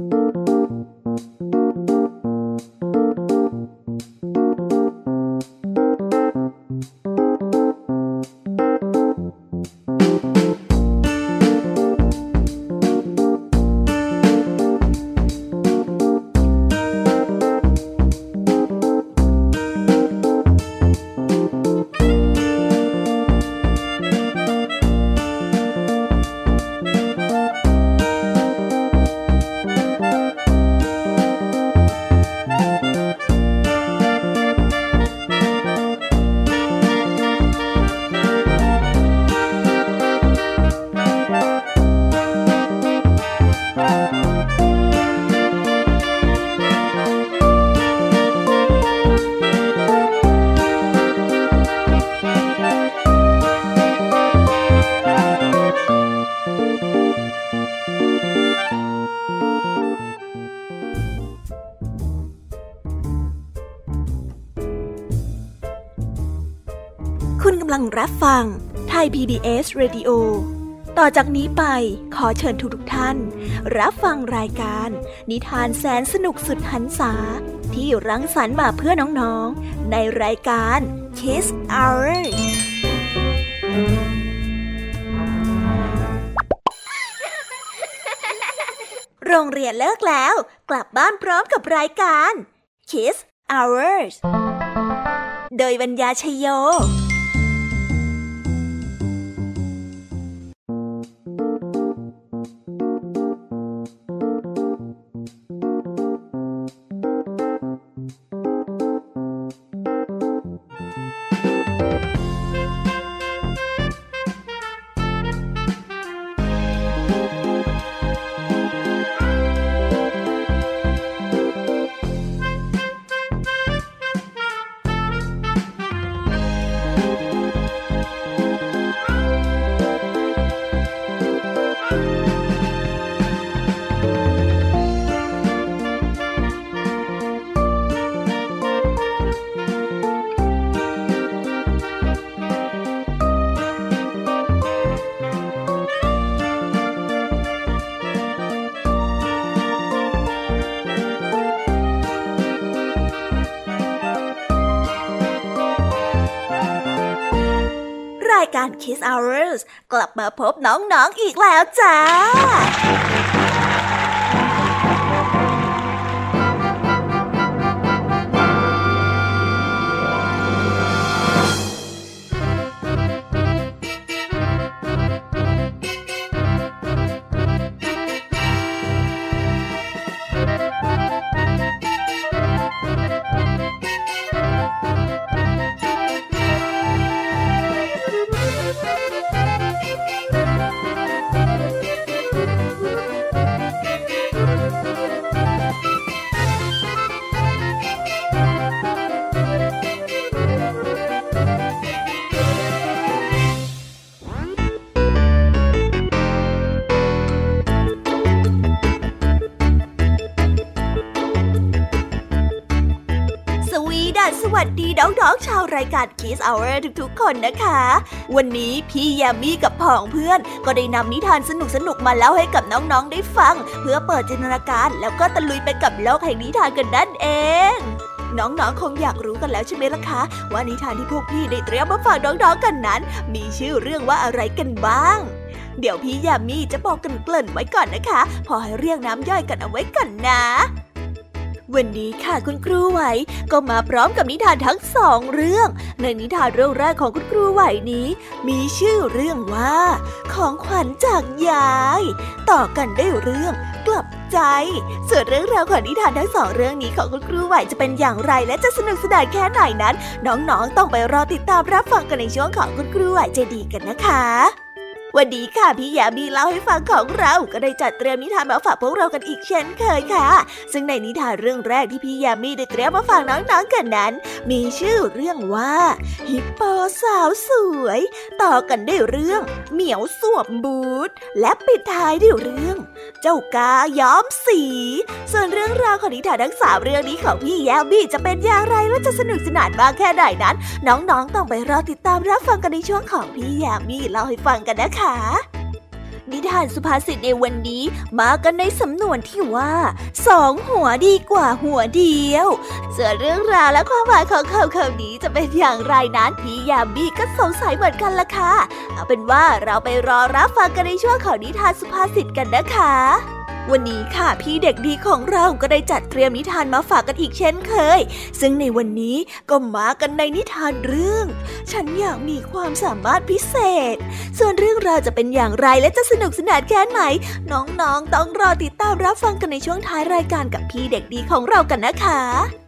รั PBS Radio ต่อจากนี้ไปขอเชิญทุกทุกท่าน รับฟังรายการ นิทานแสนสนุกสุดหันษาที่รังสรรค์มาเพื่อน้องๆ ในรายการ Kiss Hour โรงเรียนเลิกแล้ว กลับบ้านพร้อมกับรายการ Kiss Hours โดยบรรยาชยโย การ Kiss Hours กลับมาพบน้องๆออีกแล้วจ้าัสดีน้องๆชาวรายการ Kiss Hour ทุกๆ คนนะคะ วันนี้พี่ยามีกับพ่องเพื่อน ก็ได้นำนิทานสนุกๆ มาเล่าให้กับน้องๆ ได้ฟัง เพื่อเปิดจินตนาการแล้วก็ตะลุยไปกับโลกแห่งนิทานกันนั่นเองน้องๆ คงอยากรู้กันแล้วใช่ไหมล่ะคะ ว่านิทานที่พวกพี่ได้เตรียมมาฝากน้องๆ กันนั้น มีชื่อเรื่องว่าอะไรกันบ้าง เดี๋ยวพี่ยามีจะบอกกันเกริ่นไว้ก่อนนะคะ พอให้เรียกน้ำย่อยกันเอาไว้ก่อนนะ วันนี้ค่ะคุณครูไหวก็มาพร้อมกับนิทานทั้งสองเรื่อง ในนิทานเรื่องแรกของคุณครูไหวนี้ มีชื่อเรื่องว่า ของขวัญจากยาย ต่อกันได้เรื่องกลับใจ ส่วนเรื่องราวของนิทานทั้งสองเรื่องนี้ของคุณครูไหวจะเป็นอย่างไร และจะสนุกสนานแค่ไหนนั้น น้องๆต้องไปรอติดตามรับฟังกันในช่วงของคุณครูไหวใจดีกันนะคะ วันนี้ค่ะพี่ยามีเล่าให้ฟังของเราก็ได้จัดเตรียมนิทานมาฝากพวกเรากันอีกเช่นเคยค่ะ ซึ่งในนิทานเรื่องแรกที่พี่ยามีได้เตรียมมาฝากน้องๆกันนั้น มีชื่อเรื่องว่า ฮิปโปสาวสวย ต่อกันด้วยเรื่อง เหมียวสวมบูทและปิดท้ายด้วยเรื่อง เจ้ากาย้อมสี ส่วนเรื่องราวของนิทานทั้งสามเรื่องนี้ของพี่ยามีจะเป็นอย่างไรและจะสนุกสนานมากแค่ไหนนั้น น้องๆต้องไปรอติดตามรับฟังกันในช่วงของพี่ยามีเล่าให้ฟังกันนะคะนิทานสุภาษิตในวันนี้มากันในสำนวนที่ว่าสองหัวดีกว่าหัวเดียวส่วนเรื่องราวและความหมายของคำคำนี้จะเป็นอย่างไรนั้นพี่ยามีก็สงสัยเหมือนกันล่ะค่ะ เอาเป็นว่าเราไปรอรับฟังกันในช่วงของนิทานสุภาษิตกันนะคะ วันนี้ค่ะพี่เด็กดีของเราก็ได้จัดเตรียมนิทานมาฝากกันอีกเช่นเคย ซึ่งในวันนี้ก็มากันในนิทานเรื่อง ฉันอยากมีความสามารถพิเศษ ส่วนเรื่องราวจะเป็นอย่างไรและจะสนุกสนานแค่ไหน น้องๆ ต้องรอติดตามรับฟังกันในช่วงท้ายรายการกับพี่เด็กดีของเรากันนะคะ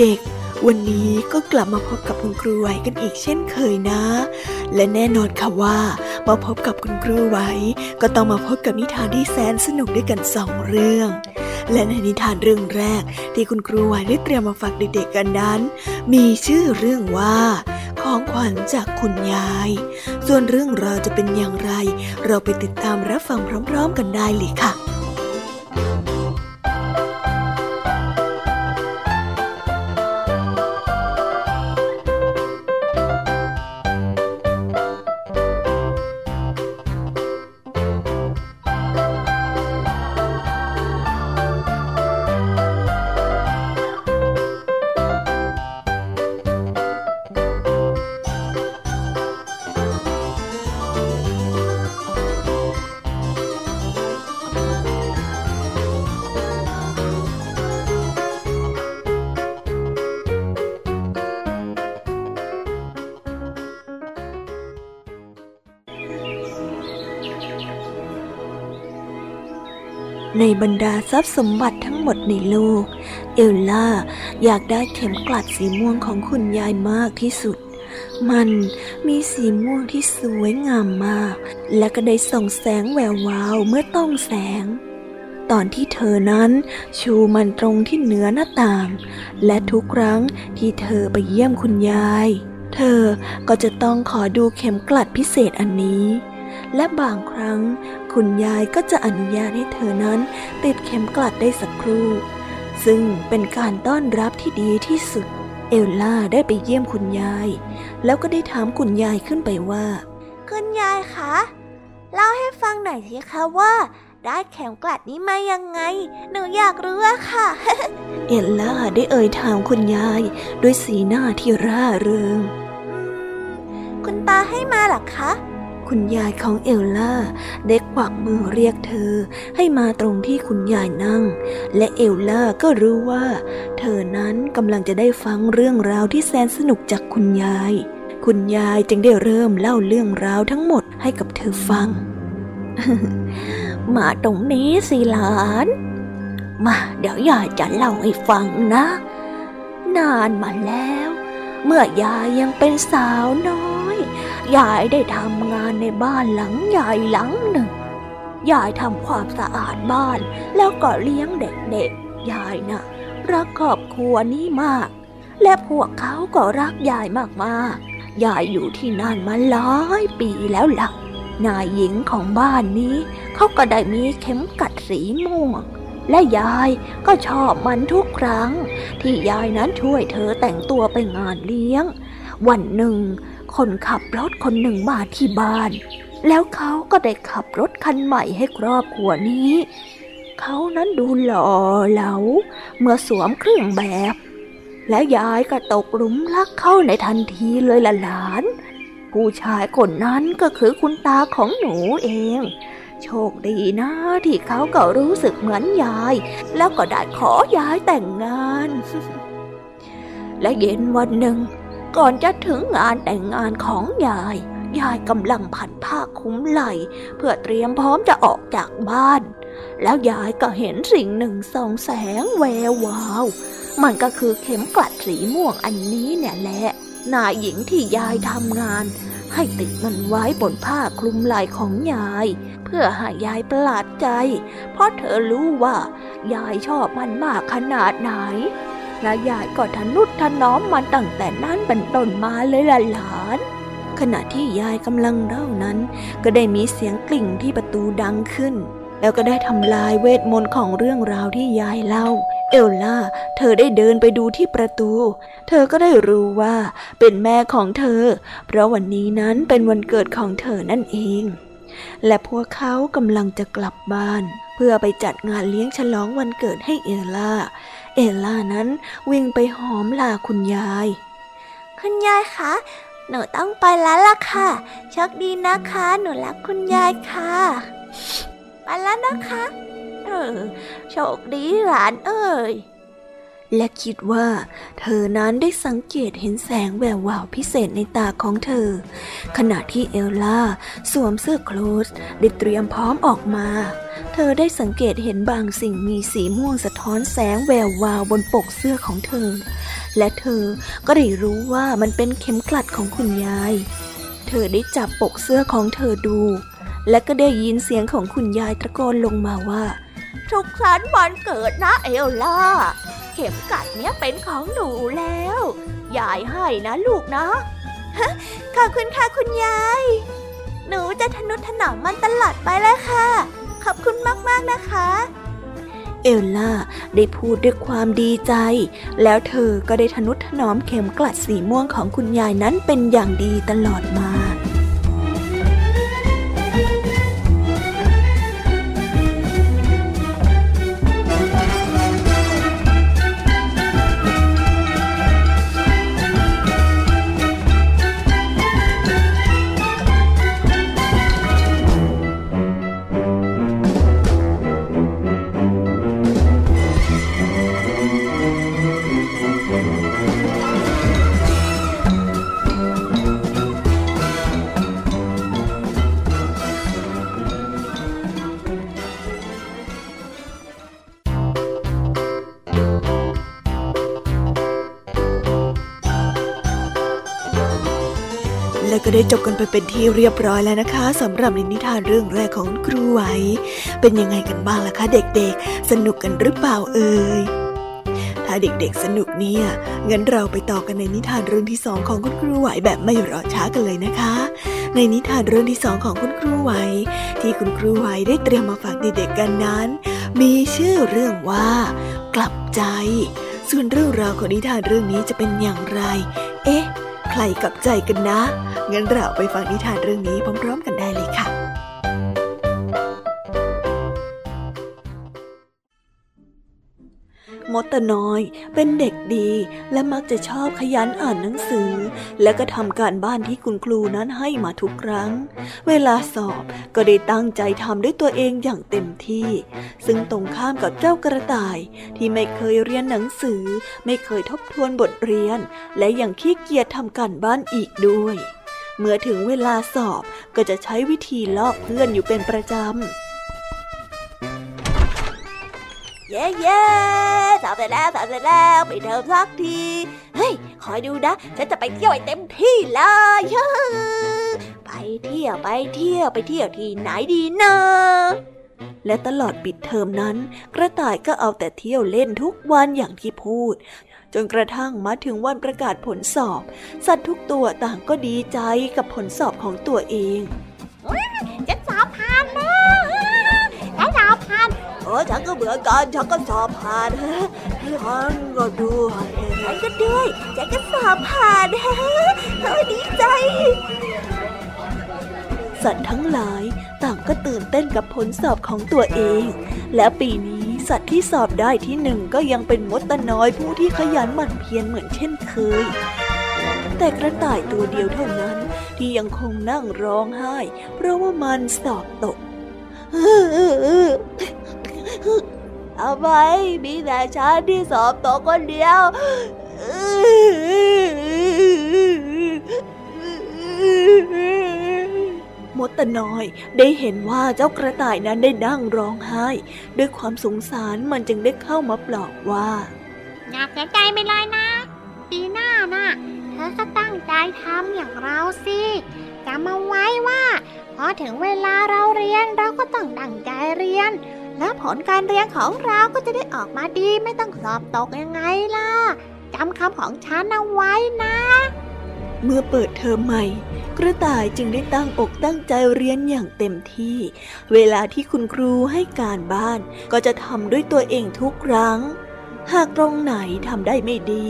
เด็กๆ วันนี้ก็กลับมาพบกับคุณครูไหวกันอีกเช่นเคยนะ และแน่นอนค่ะว่ามาพบกับคุณครูไหวก็ต้องมาพบกับนิทานที่แสนสนุกด้วยกันสองเรื่อง และในนิทานเรื่องแรกที่คุณครูไหวได้เตรียมมาฝากเด็กๆกันนั้น มีชื่อเรื่องว่าของขวัญจากคุณยาย ส่วนเรื่องราวจะเป็นอย่างไร เราไปติดตามรับฟังพร้อม ๆ กันได้เลยค่ะ บรรดาทรัพย์สมบัติทั้งหมดในโลก เอลล่าอยากได้เข็มกลัดสีม่วงของคุณยายมากที่สุด มันมีสีม่วงที่สวยงามมาก และก็ได้ส่องแสงแวววาวเมื่อต้องแสง ตอนที่เธอนั้นชูมันตรงที่เหนือหน้าต่าง และทุกครั้งที่เธอไปเยี่ยมคุณยาย เธอก็จะต้องขอดูเข็มกลัดพิเศษอันนี้และบางครั้ง คุณยายก็จะอนุญาตให้เธอนั้นติดเข็มกลัดได้สักครู่ ซึ่งเป็นการต้อนรับที่ดีที่สุด เอลล่าได้ไปเยี่ยมคุณยาย แล้วก็ได้ถามคุณยายขึ้นไปว่า คุณยายคะเล่าให้ฟังหน่อยสิคะว่า ได้เข็มกลัดนี้มายังไง หนูอยากรู้อะค่ะ เอลล่าได้เอ่ยถามคุณยาย ด้วยสีหน้าที่ร่าเริงคุณตาให้มาหรอคะ คุณยายของเอลล่าได้กวักมือเรียกเธอให้มาตรงที่คุณยายนั่ง และเอลล่าก็รู้ว่า เธอนั้นกำลังจะได้ฟังเรื่องราวที่แสนสนุกจากคุณยาย คุณยายจึงได้เริ่มเล่าเรื่องราวทั้งหมดให้กับเธอฟัง มาตรงนี้สิหลาน มาเดี๋ยวยายจะเล่าให้ฟังนะ นานมาแล้ว เมื่อยายยังเป็นสาวน้อย ยายได้ทำงานในบ้านหลังใหญ่หลังหนึ่ง ยายทำความสะอาดบ้านแล้วก็เลี้ยงเด็กๆ ยายนะ่ะรักครอบครัวนี้มาก และพวกเขาก็รักยายมากๆ ยายอยู่ที่นั่นมาหลายปีแล้วละ่ะ นายหญิงของบ้านนี้เขาก็ได้มีเข็มกัดสีม่วงและยายก็ชอบมันทุกครั้ง ที่ยายนั้นช่วยเธอแต่งตัวไปงานเลี้ยง วันหนึ่ง คนขับรถคนหนึ่งมาที่บ้าน แล้วเขาก็ได้ขับรถคันใหม่ให้ครอบครัวนี้ เขานั้นดูหล่อเหลาเมื่อสวมเครื่องแบบ และยายก็ตกหลุมรักเขาในทันทีเลยละหลาน ผู้ชายคนนั้นก็คือคุณตาของหนูเอง โชคดีนะที่เขาก็รู้สึกเหมือนยาย แล้วก็ได้ขอยายแต่งงาน และเย็นวันหนึ่ง ก่อนจะถึงงานแต่งงานของยาย ยายกำลังผัดผ้าคลุ้มไหล เพื่อเตรียมพร้อมจะออกจากบ้าน แล้วยายก็เห็นสิ่งหนึ่งส่องแสงแวววาว มันก็คือเข็มกลัดสีม่วงอันนี้เนี่ยแหละนายหญิงที่ยายทำงาน ให้ติดมันไว้บนผ้าคลุมไหล่ของยาย เพื่อให้ยายประหลาดใจ เพราะเธอรู้ว่า ยายชอบมันมากขนาดไหน และยายก็ทนุถนอมมันตั้งแต่นั้นเป็นต้นมาเลยล่ะหลานขณะที่ยายกำลังเล่านั้น ก็ได้มีเสียงกลิ่งที่ประตูดังขึ้น แล้วก็ได้ทำลายเวทมนต์ของเรื่องราวที่ยายเล่า เอลล่า เธอได้เดินไปดูที่ประตู เธอก็ได้รู้ว่าเป็นแม่ของเธอ เพราะวันนี้นั้นเป็นวันเกิดของเธอนั่นเอง และพวกเขากำลังจะกลับบ้าน เพื่อไปจัดงานเลี้ยงฉลองวันเกิดให้เอลล่า เอลล่านั้นวิ่งไปหอมลาคุณยาย คุณยายคะ หนูต้องไปแล้วล่ะค่ะโชคดีนะคะ หนูรักคุณยายค่ะ ไปแล้วนะคะ เออโชคดีหลานเอ้ย และคิดว่า เธอนั้นได้สังเกตเห็นแสงแวววาวพิเศษในตาของเธอ ขณะที่เอลล่าสวมเสื้อโคลสได้เตรียมพร้อมออกมา เธอได้สังเกตเห็นบางสิ่งมีสีม่วงสะท้อนแสงแวววาวบนปกเสื้อของเธอ และเธอก็ได้รู้ว่ามันเป็นเข็มกลัดของคุณยาย เธอได้จับปกเสื้อของเธอดูและก็ได้ยินเสียงของคุณยายตะโกนลงมาว่า ทุกสันวันเกิดนะเอลล่า เข็มกัดเนี้ยเป็นของหนูแล้ว ยายให้นะลูกนะขอบคุณค่ะคุณยาย หนูจะทนุถนอมมันตลอดไปเลยค่ะ ขอบคุณมากๆนะคะเอลล่าได้พูดด้วยความดีใจ แล้วเธอก็ได้ทนุถนอมเข็มกลัดสีม่วงของคุณยายนั้นเป็นอย่างดีตลอดมา ได้จบกันไปเป็นที่เรียบร้อยแล้วนะคะสำหรับนิทานเรื่องแรกของครูไหว เป็นยังไงกันบ้างล่ะคะเด็กๆ สนุกกันหรือเปล่าเอ่ยถ้าเด็กๆสนุกเนี่ยงั้นเราไปต่อกันในนิทานเรื่องที่สองของคุณครูไหวแบบไม่รอช้ากันเลยนะคะ ในนิทานเรื่องที่สองของคุณครูไหว ที่คุณครูไหวได้เตรียมมาฝากเด็กๆกันนั้น มีชื่อเรื่องว่า กลับใจ ส่วนเรื่องราวของนิทานเรื่องนี้จะเป็นอย่างไร เอ๊ะ ใครกับใจกันนะ งั้นเราไปฟังนิทานเรื่องนี้พร้อม ๆ กัน มดตน้อย เป็นเด็กดี และมักจะชอบขยันอ่านหนังสือ และก็ทำการบ้านที่คุณครูนั้นให้มาทุกครั้ง เวลาสอบก็ได้ตั้งใจทำด้วยตัวเองอย่างเต็มที่ ซึ่งตรงข้ามกับเจ้ากระต่าย ที่ไม่เคยเรียนหนังสือ ไม่เคยทบทวนบทเรียน และยังขี้เกียจทำการบ้านอีกด้วย เมื่อถึงเวลาสอบก็จะใช้วิธีลอกเพื่อนอยู่เป็นประจำ เย้เย้สอบเสร็จแล้วสอบเสร็จแล้วไปเดิมสักที เฮ้ย คอยดูนะ ฉันจะไปเที่ยวให้เต็มที่เลยไปเที่ยวไปเที่ยวไปเที่ยวที่ไหนดีนะและตลอดปิดเทอมนั้น กระต่ายก็เอาแต่เที่ยวเล่นทุกวันอย่างที่พูด จนกระทั่งมาถึงวันประกาศผลสอบ สัตว์ทุกตัวต่างก็ดีใจกับผลสอบของตัวเองฉันส อฉันก็เหมือนกันฉันก็สอบผ่านฉันก็ด้วยฉันก็ด้วยฉันก็สอบผ่านเออดีใจ สัตว์ทั้งหลายต่างก็ตื่นเต้นกับผลสอบของตัวเอง และปีนี้สัตว์ที่สอบได้ที่หนึ่งก็ยังเป็นมดตะน้อยผู้ที่ขยันหมั่นเพียรเหมือนเช่นเคย แต่กระต่ายตัวเดียวเท่านั้นที่ยังคงนั่งร้องไห้ เพราะว่ามันสอบตก ทำไมมีแต่ฉันที่สอบตกคนเดียวมดตน้อยได้เห็นว่าเจ้ากระต่ายนั้นได้นั่งร้องไห้ ด้วยความสงสารมันจึงได้เข้ามาปลอบว่า อยากเสียใจไม่เลยนะ ปีหน้าน่ะ เธอก็ตั้งใจทำอย่างเราสิจำเอาไว้ว่า พอถึงเวลาเราเรียนเราก็ต้องตั้งใจเรียน และผลการเรียนของเราก็จะได้ออกมาดีไม่ต้องสอบตกยังไงล่ะจำคำของฉันเอาไว้นะ เมื่อเปิดเทอมใหม่ กระต่ายจึงได้ตั้งอกตั้งใจเรียนอย่างเต็มที่ เวลาที่คุณครูให้การบ้านก็จะทำด้วยตัวเองทุกครั้ง หากตรงไหนทำได้ไม่ดี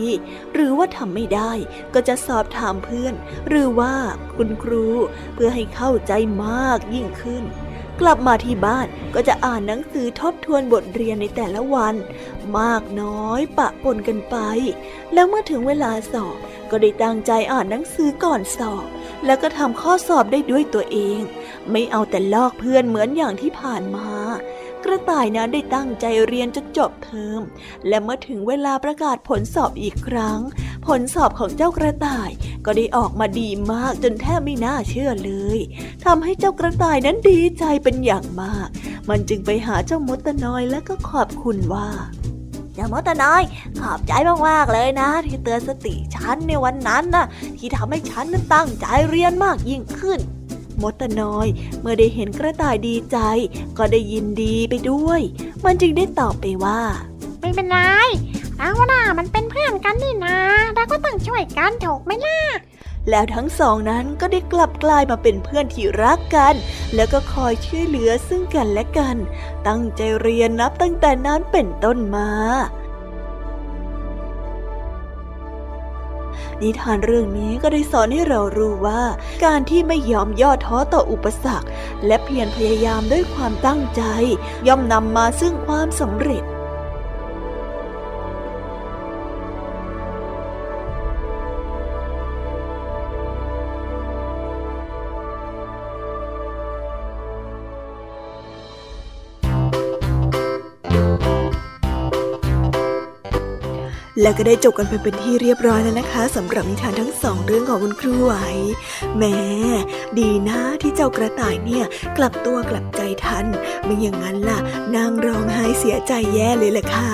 หรือว่าทำไม่ได้ก็จะสอบถามเพื่อน หรือว่าคุณครูเพื่อให้เข้าใจมากยิ่งขึ้น กลับมาที่บ้านก็จะอ่านหนังสือทบทวนบทเรียนในแต่ละวัน มากน้อยปะปนกันไป แล้วเมื่อถึงเวลาสอบ ก็ได้ตั้งใจอ่านหนังสือก่อนสอบ แล้วก็ทำข้อสอบได้ด้วยตัวเอง ไม่เอาแต่ลอกเพื่อนเหมือนอย่างที่ผ่านมากระต่ายนั้นได้ตั้งใจเรียนจนจบเทอม และเมื่อถึงเวลาประกาศผลสอบอีกครั้ง ผลสอบของเจ้ากระต่ายก็ได้ออกมาดีมากจนแทบไม่น่าเชื่อเลยทำให้เจ้ากระต่ายนั้นดีใจเป็นอย่างมาก มันจึงไปหาเจ้ามดตะนอยและก็ขอบคุณว่าเจ้ามดตะน้อย ขอบใจมากๆเลยนะ ที่เตือนสติฉันในวันนั้นนะที่ทำให้ฉันนั้นตั้งใจเรียนมากยิ่งขึ้นมดตะนอย เมื่อได้เห็นกระต่ายดีใจ ก็ได้ยินดีไปด้วย มันจึงได้ตอบไปว่า ไม่เป็นไร เราน่ะมันเป็นเพื่อนกันนี่นะเราก็ต้องช่วยกันถูกไหมล่ะแล้วทั้งสองนั้นก็ได้กลับกลายมาเป็นเพื่อนที่รักกัน แล้วก็คอยช่วยเหลือซึ่งกันและกัน ตั้งใจเรียนนับตั้งแต่นั้นเป็นต้นมานิทานเรื่องนี้ก็ได้สอนให้เรารู้ว่า การที่ไม่ยอมย่อท้อต่ออุปสรรค และเพียรพยายามด้วยความตั้งใจ ย่อมนำมาซึ่งความสำเร็จ และก็ได้จบกันไปเป็นที่เรียบร้อยแล้วนะคะสำหรับนิทานทั้งสองเรื่องของคุณครูไหวแม้ดีนะที่เจ้ากระต่ายเนี่ยกลับตัวกลับใจทัน ไม่อย่างนั้นล่ะนางร้องไห้เสียใจแย่เลยแหละค่ะ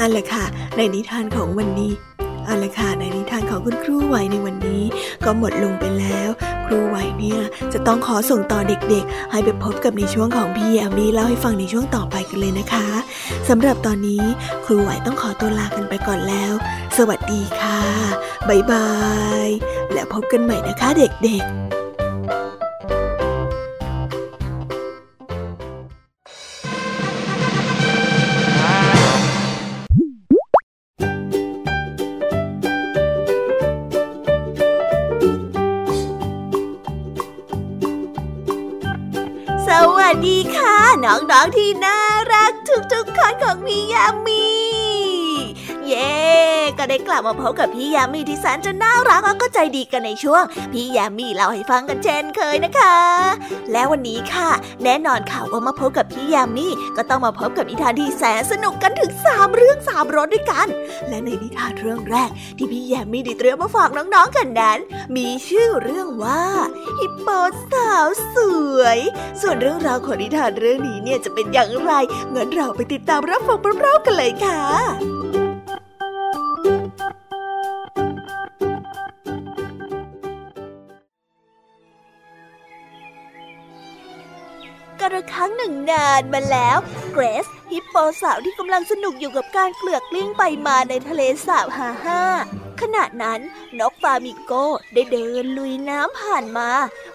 อันละค่ะ ในนิทานของวันนี้ เอาละค่ะในนิทานของคุณครูไหวในวันนี้ ก็หมดลงไปแล้ว ครูไหวเนี่ยจะต้องขอส่งต่อเด็กๆ ให้ไปพบกับในช่วงของพี่อามีเล่าให้ฟังในช่วงต่อไปกันเลยนะคะสำหรับตอนนี้ครูไหวต้องขอตัวลากันไปก่อนแล้ว สวัสดีค่ะบ๊ายบาย และพบกันใหม่นะคะเด็กๆ ที่น่า ก็ได้กลับมาพบกับพี่ยามีที่แสนจะน่ารักแล้วก็ใจดีกันในช่วง พี่ยามีเล่าให้ฟังกันเช่นเคยนะคะ และวันนี้ค่ะ แน่นอนค่ะว่ามาพบกับพี่ยามีก็ต้องมาพบกับนิทานที่แสนสนุกกันถึง 3 เรื่อง3รสด้วยกัน และในนิทานเรื่องแรก ที่พี่ยามีได้เตรียมมาฝากน้องๆกันนั้น มีชื่อเรื่องว่าฮิปโปสาวสวย ส่วนเรื่องราวของนิทานเรื่องนี้เนี่ยจะเป็นอย่างไรงั้นเราไปติดตามรับฟังพร้อมๆกันเลยค่ะ กระครั้งหนึ่งนานมาแล้วเกรซฮิปโปสาวที่กำลังสนุกอยู่กับการเกลือกกลิ้งไปมาในทะเลสาบฮาฮาขณะนั้นนกฟามิโกได้เดินลุยน้ำผ่านมา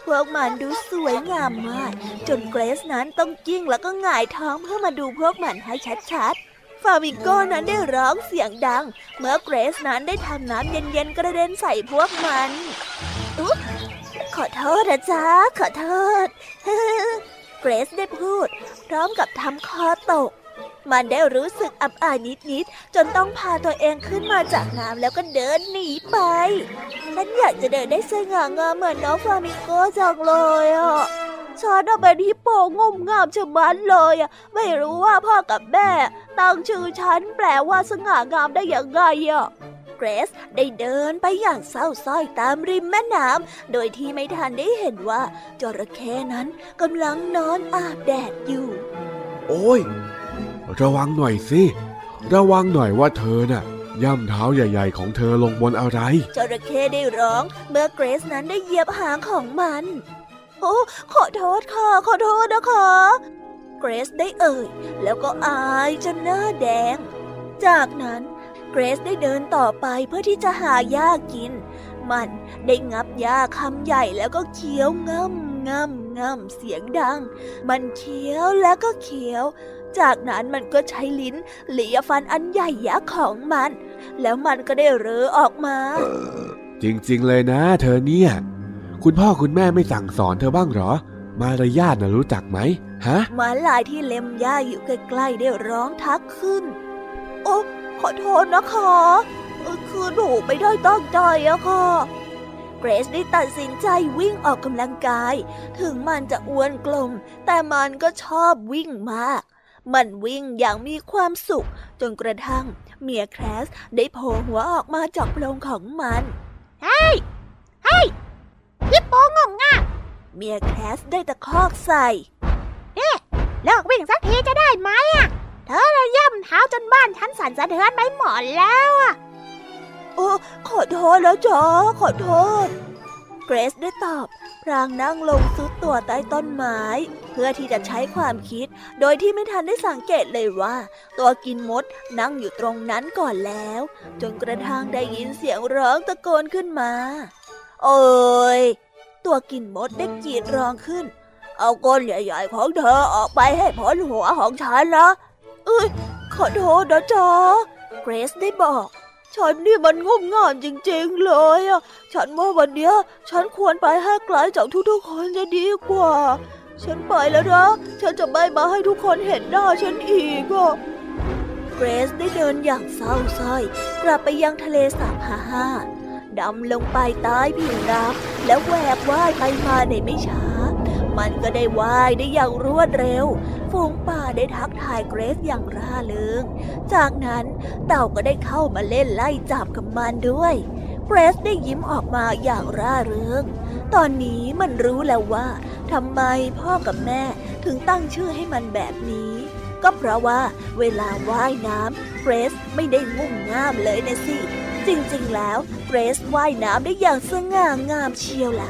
พวกมันดูสวยงามมาก จนเกรซนั้นต้องกิ้งแล้วก็หงายท้องเพื่อมาดูพวกมันให้ชัดๆ ฟามิโกนั้นได้ร้องเสียงดัง เมื่อเกรซนั้นได้ทำน้ำเย็นๆกระเด็นใส่พวกมันอุ๊ขอโทษนะจ๊ะขอโทษ เกรซได้พูด พร้อมกับทำคอตก มันได้รู้สึกอับอายนิดๆ จนต้องพาตัวเองขึ้นมาจากน้ำแล้วก็เดินหนีไป ฉันอยากจะเดินได้สง่างามเหมือนน้องฟลามิงโกจังเลยอะฉันเป็นฮิปโปงมงามชะมัดเลยอะไม่รู้ว่าพ่อกับแม่ ตั้งชื่อฉันแปลว่าสง่างามได้อย่างไงอะ เกรซได้เดินไปอย่างเศร้าส้อยตามริมแม่น้ำโดยที่ไม่ทันได้เห็นว่าจระเข้นั้นกำลังนอนอาบแดดอยู่ โอ้ย ระวังหน่อยสิ ระวังหน่อยว่าเธอน่ะย่ำเท้าใหญ่ ๆ ของเธอลงบนอะไร จระเข้ได้ร้องเมื่อเกรซนั้นได้เหยียบหางของมัน โอ้ขอโทษค่ะ ขอโทษนะคะเกรซได้เอ่ย แล้วก็อายจนหน้าแดง จากนั้น เกรซได้เดินต่อไปเพื่อที่จะหาหญ้ากิน มันได้งับหญ้าคำใหญ่แล้วก็เคี้ยวง่ำง่ำง่ำเสียงดัง มันเคี้ยวแล้วก็เคี้ยว จากนั้นมันก็ใช้ลิ้นเลียฟันอันใหญ่ยักษ์ของมัน แล้วมันก็ได้เรอออกมา จริงๆเลยนะ เธอเนี่ย คุณพ่อคุณแม่ไม่สั่งสอนเธอบ้างเหรอ มารยาทนะรู้จักไหมฮะหมาลายที่เล็มหญ้าอยู่ใกล้ๆได้ร้องทักขึ้น โอ้ ขอโทษนะคะเอ่อคือหนูไม่ได้ตั้งใจอะค่ะ เกรซได้ตัดสินใจวิ่งออกกำลังกาย ถึงมันจะอ้วนกลม แต่มันก็ชอบวิ่งมาก มันวิ่งอย่างมีความสุข จนกระทั่งเมียแครสได้โผล่หัวออกมาจากโพรงของมัน เฮ้ย เฮ้ยฮิปโปงงง่ะเมียแครสได้ตะคอกใส่เลิกวิ่งสักทีจะได้ไหมอะ เธอระย่ำเท้าจนบ้านฉันสั่นสะเทือนไปหมดแล้วอะโอ้ขอโทษแล้วจ๊ะขอโทษ เกรซได้ตอบ พรางนั่งลงซุดตัวใต้ต้นไม้ เพื่อที่จะใช้ความคิด โดยที่ไม่ทันได้สังเกตเลยว่า ตัวกินมดนั่งอยู่ตรงนั้นก่อนแล้ว จนกระทั่งได้ยินเสียงร้องตะโกนขึ้นมา โอ้ย ตัวกินมดได้กรีดร้องขึ้น เอาก้นใหญ่ๆของเธอออกไปให้พ้นหัวของฉันนะ เอ้ยขอโทษนะจ๊ะเกรซได้บอก ฉันนี่มันงุ่มง่ามจริงๆเลยอะ ฉันว่าวันเนี้ย ฉันควรไปให้ไกลจากทุกๆคนจะดีกว่า ฉันไปแล้วนะ ฉันจะไม่มาให้ทุกคนเห็นหน้าฉันอีกอะเกรซได้เดินอย่างเศร้าส้อยกลับไปยังทะเลสาบฮาฮาดำลงไปใต้ผิวน้ำแล้วแหวกว่ายไปมาในไม่ช้า มันก็ได้ว่ายได้อย่างรวดเร็ว ฝูงป่าได้ทักทายเกรซอย่างร่าเริง จากนั้นเต่าก็ได้เข้ามาเล่นไล่จับกับมันด้วย เกรซได้ยิ้มออกมาอย่างร่าเริง ตอนนี้มันรู้แล้วว่าทำไมพ่อกับแม่ถึงตั้งชื่อให้มันแบบนี้ ก็เพราะว่าเวลาว่ายน้ำเกรซไม่ได้งุ่มง่ามเลยนะสิ จริงๆแล้วเกรซว่ายน้ำได้อย่างสง่างามเชียวล่ะ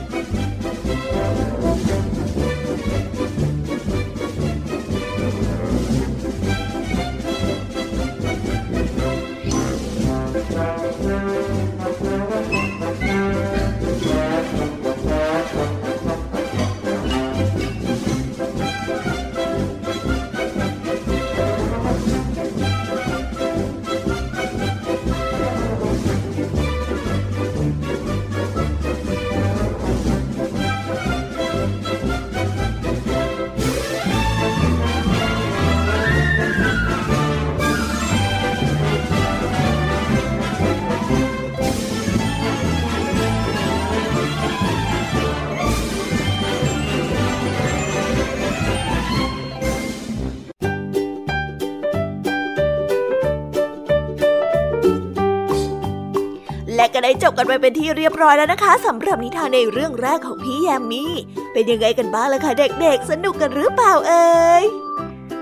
ได้จบกันไปเป็นที่เรียบร้อยแล้วนะคะสำหรับนิทานในเรื่องแรกของพี่แยมมี่ เป็นยังไงกันบ้างล่ะคะเด็กๆ สนุกกันหรือเปล่าเอ่ย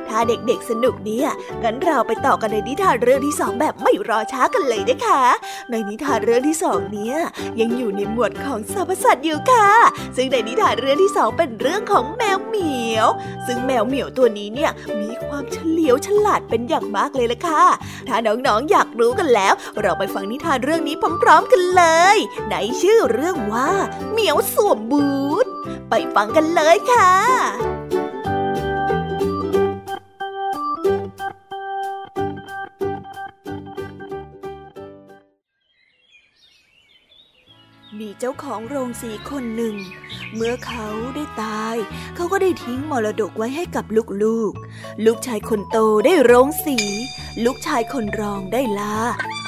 ถ้าเด็กๆ สนุกเนี่ย งั้นเราไปต่อกันในนิทานเรื่องที่สองแบบไม่รอช้ากันเลยนะคะ ในนิทานเรื่องที่สองเนี่ยยังอยู่ในหมวดของสรรพสัตว์อยู่ค่ะ ซึ่งในนิทานเรื่องที่สองเป็นเรื่องของแมวหมี ยว ซึ่งแมวเหมียวตัวนี้เนี่ยมีความเฉลียวฉลาดเป็นอย่างมากเลยละค่ะ ถ้าน้องๆอยากรู้กันแล้ว เราไปฟังนิทานเรื่องนี้พร้อมๆกันเลย ในชื่อเรื่องว่าเหมียวสวมบูทไปฟังกันเลยค่ะมีเจ้าของโรงสีคนหนึ่ง เมื่อเขาได้ตาย เขาก็ได้ทิ้งมรดกไว้ให้กับลูกๆลูกลูกชายคนโตได้โรงสี ลูกชายคนรองได้ลา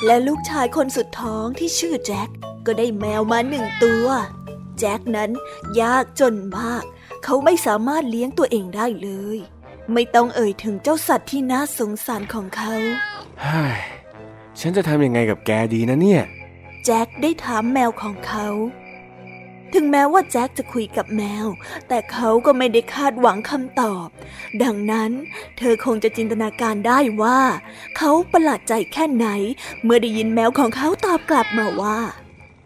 และลูกชายคนสุดท้องที่ชื่อแจ็คก็ได้แมวมาหนึ่งตัว แจ็คนั้นยากจนมาก เขาไม่สามารถเลี้ยงตัวเองได้เลย ไม่ต้องเอ่ยถึงเจ้าสัตว์ที่น่าสงสารของเขาเฮ้ยฉันจะทำยังไงกับแกดีนะเนี่ย แจ็คได้ถามแมวของเขา ถึงแม้ว่าแจ็คจะคุยกับแมว แต่เขาก็ไม่ได้คาดหวังคำตอบ ดังนั้นเธอคงจะจินตนาการได้ว่า เขาประหลาดใจแค่ไหน เมื่อได้ยินแมวของเขาตอบกลับมาว่า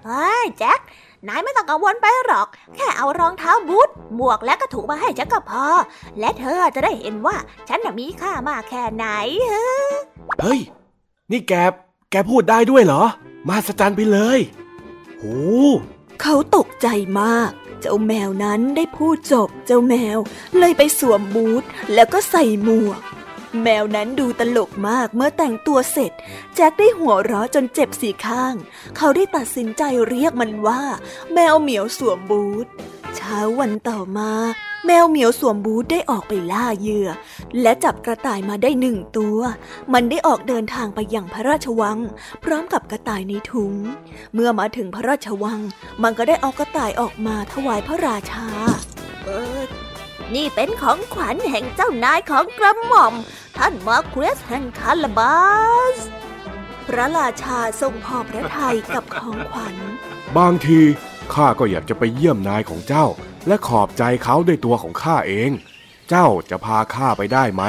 เฮ้ยแจ็คนายไม่ต้องกังวลไปหรอก แค่เอารองเท้าบูทหมวกและกระถูมาให้ฉันก็พอ และเธอจะได้เห็นว่าฉันน่ะมีค่ามากแค่ไหน เฮ้ย นี่แก แกพูดได้ด้วยเหรอ มาสจันไปเลย โห เขาตกใจมาก เจ้าแมวนั้นได้พูดจบ เจ้าแมวเลยไปสวมบูทแล้วก็ใส่หมวก แมวนั้นดูตลกมากเมื่อแต่งตัวเสร็จ แจ็คได้หัวเราะจนเจ็บสีข้าง เขาได้ตัดสินใจเรียกมันว่า แมวเหมียวสวมบูท เช้าวันต่อมา แมวเหมียวสวมบูทได้ออกไปล่าเหยื่อ และจับกระต่ายมาได้หนึ่งตัว มันได้ออกเดินทางไปยังพระราชวัง พร้อมกับกระต่ายในถุง เมื่อมาถึงพระราชวัง มันก็ได้เอากระต่ายออกมาถวายพระราชาเออนี่เป็นของขวัญแห่งเจ้านายของกระหม่อม ท่านมาร์คเรสแห่งคาลาบาส พระราชาทรงพอพระทัยกับของขวัญ บางที ข้าก็อยากจะไปเยี่ยมนายของเจ้า และขอบใจเขาด้วยตัวของข้าเอง เจ้าจะพาข้าไปได้ไหม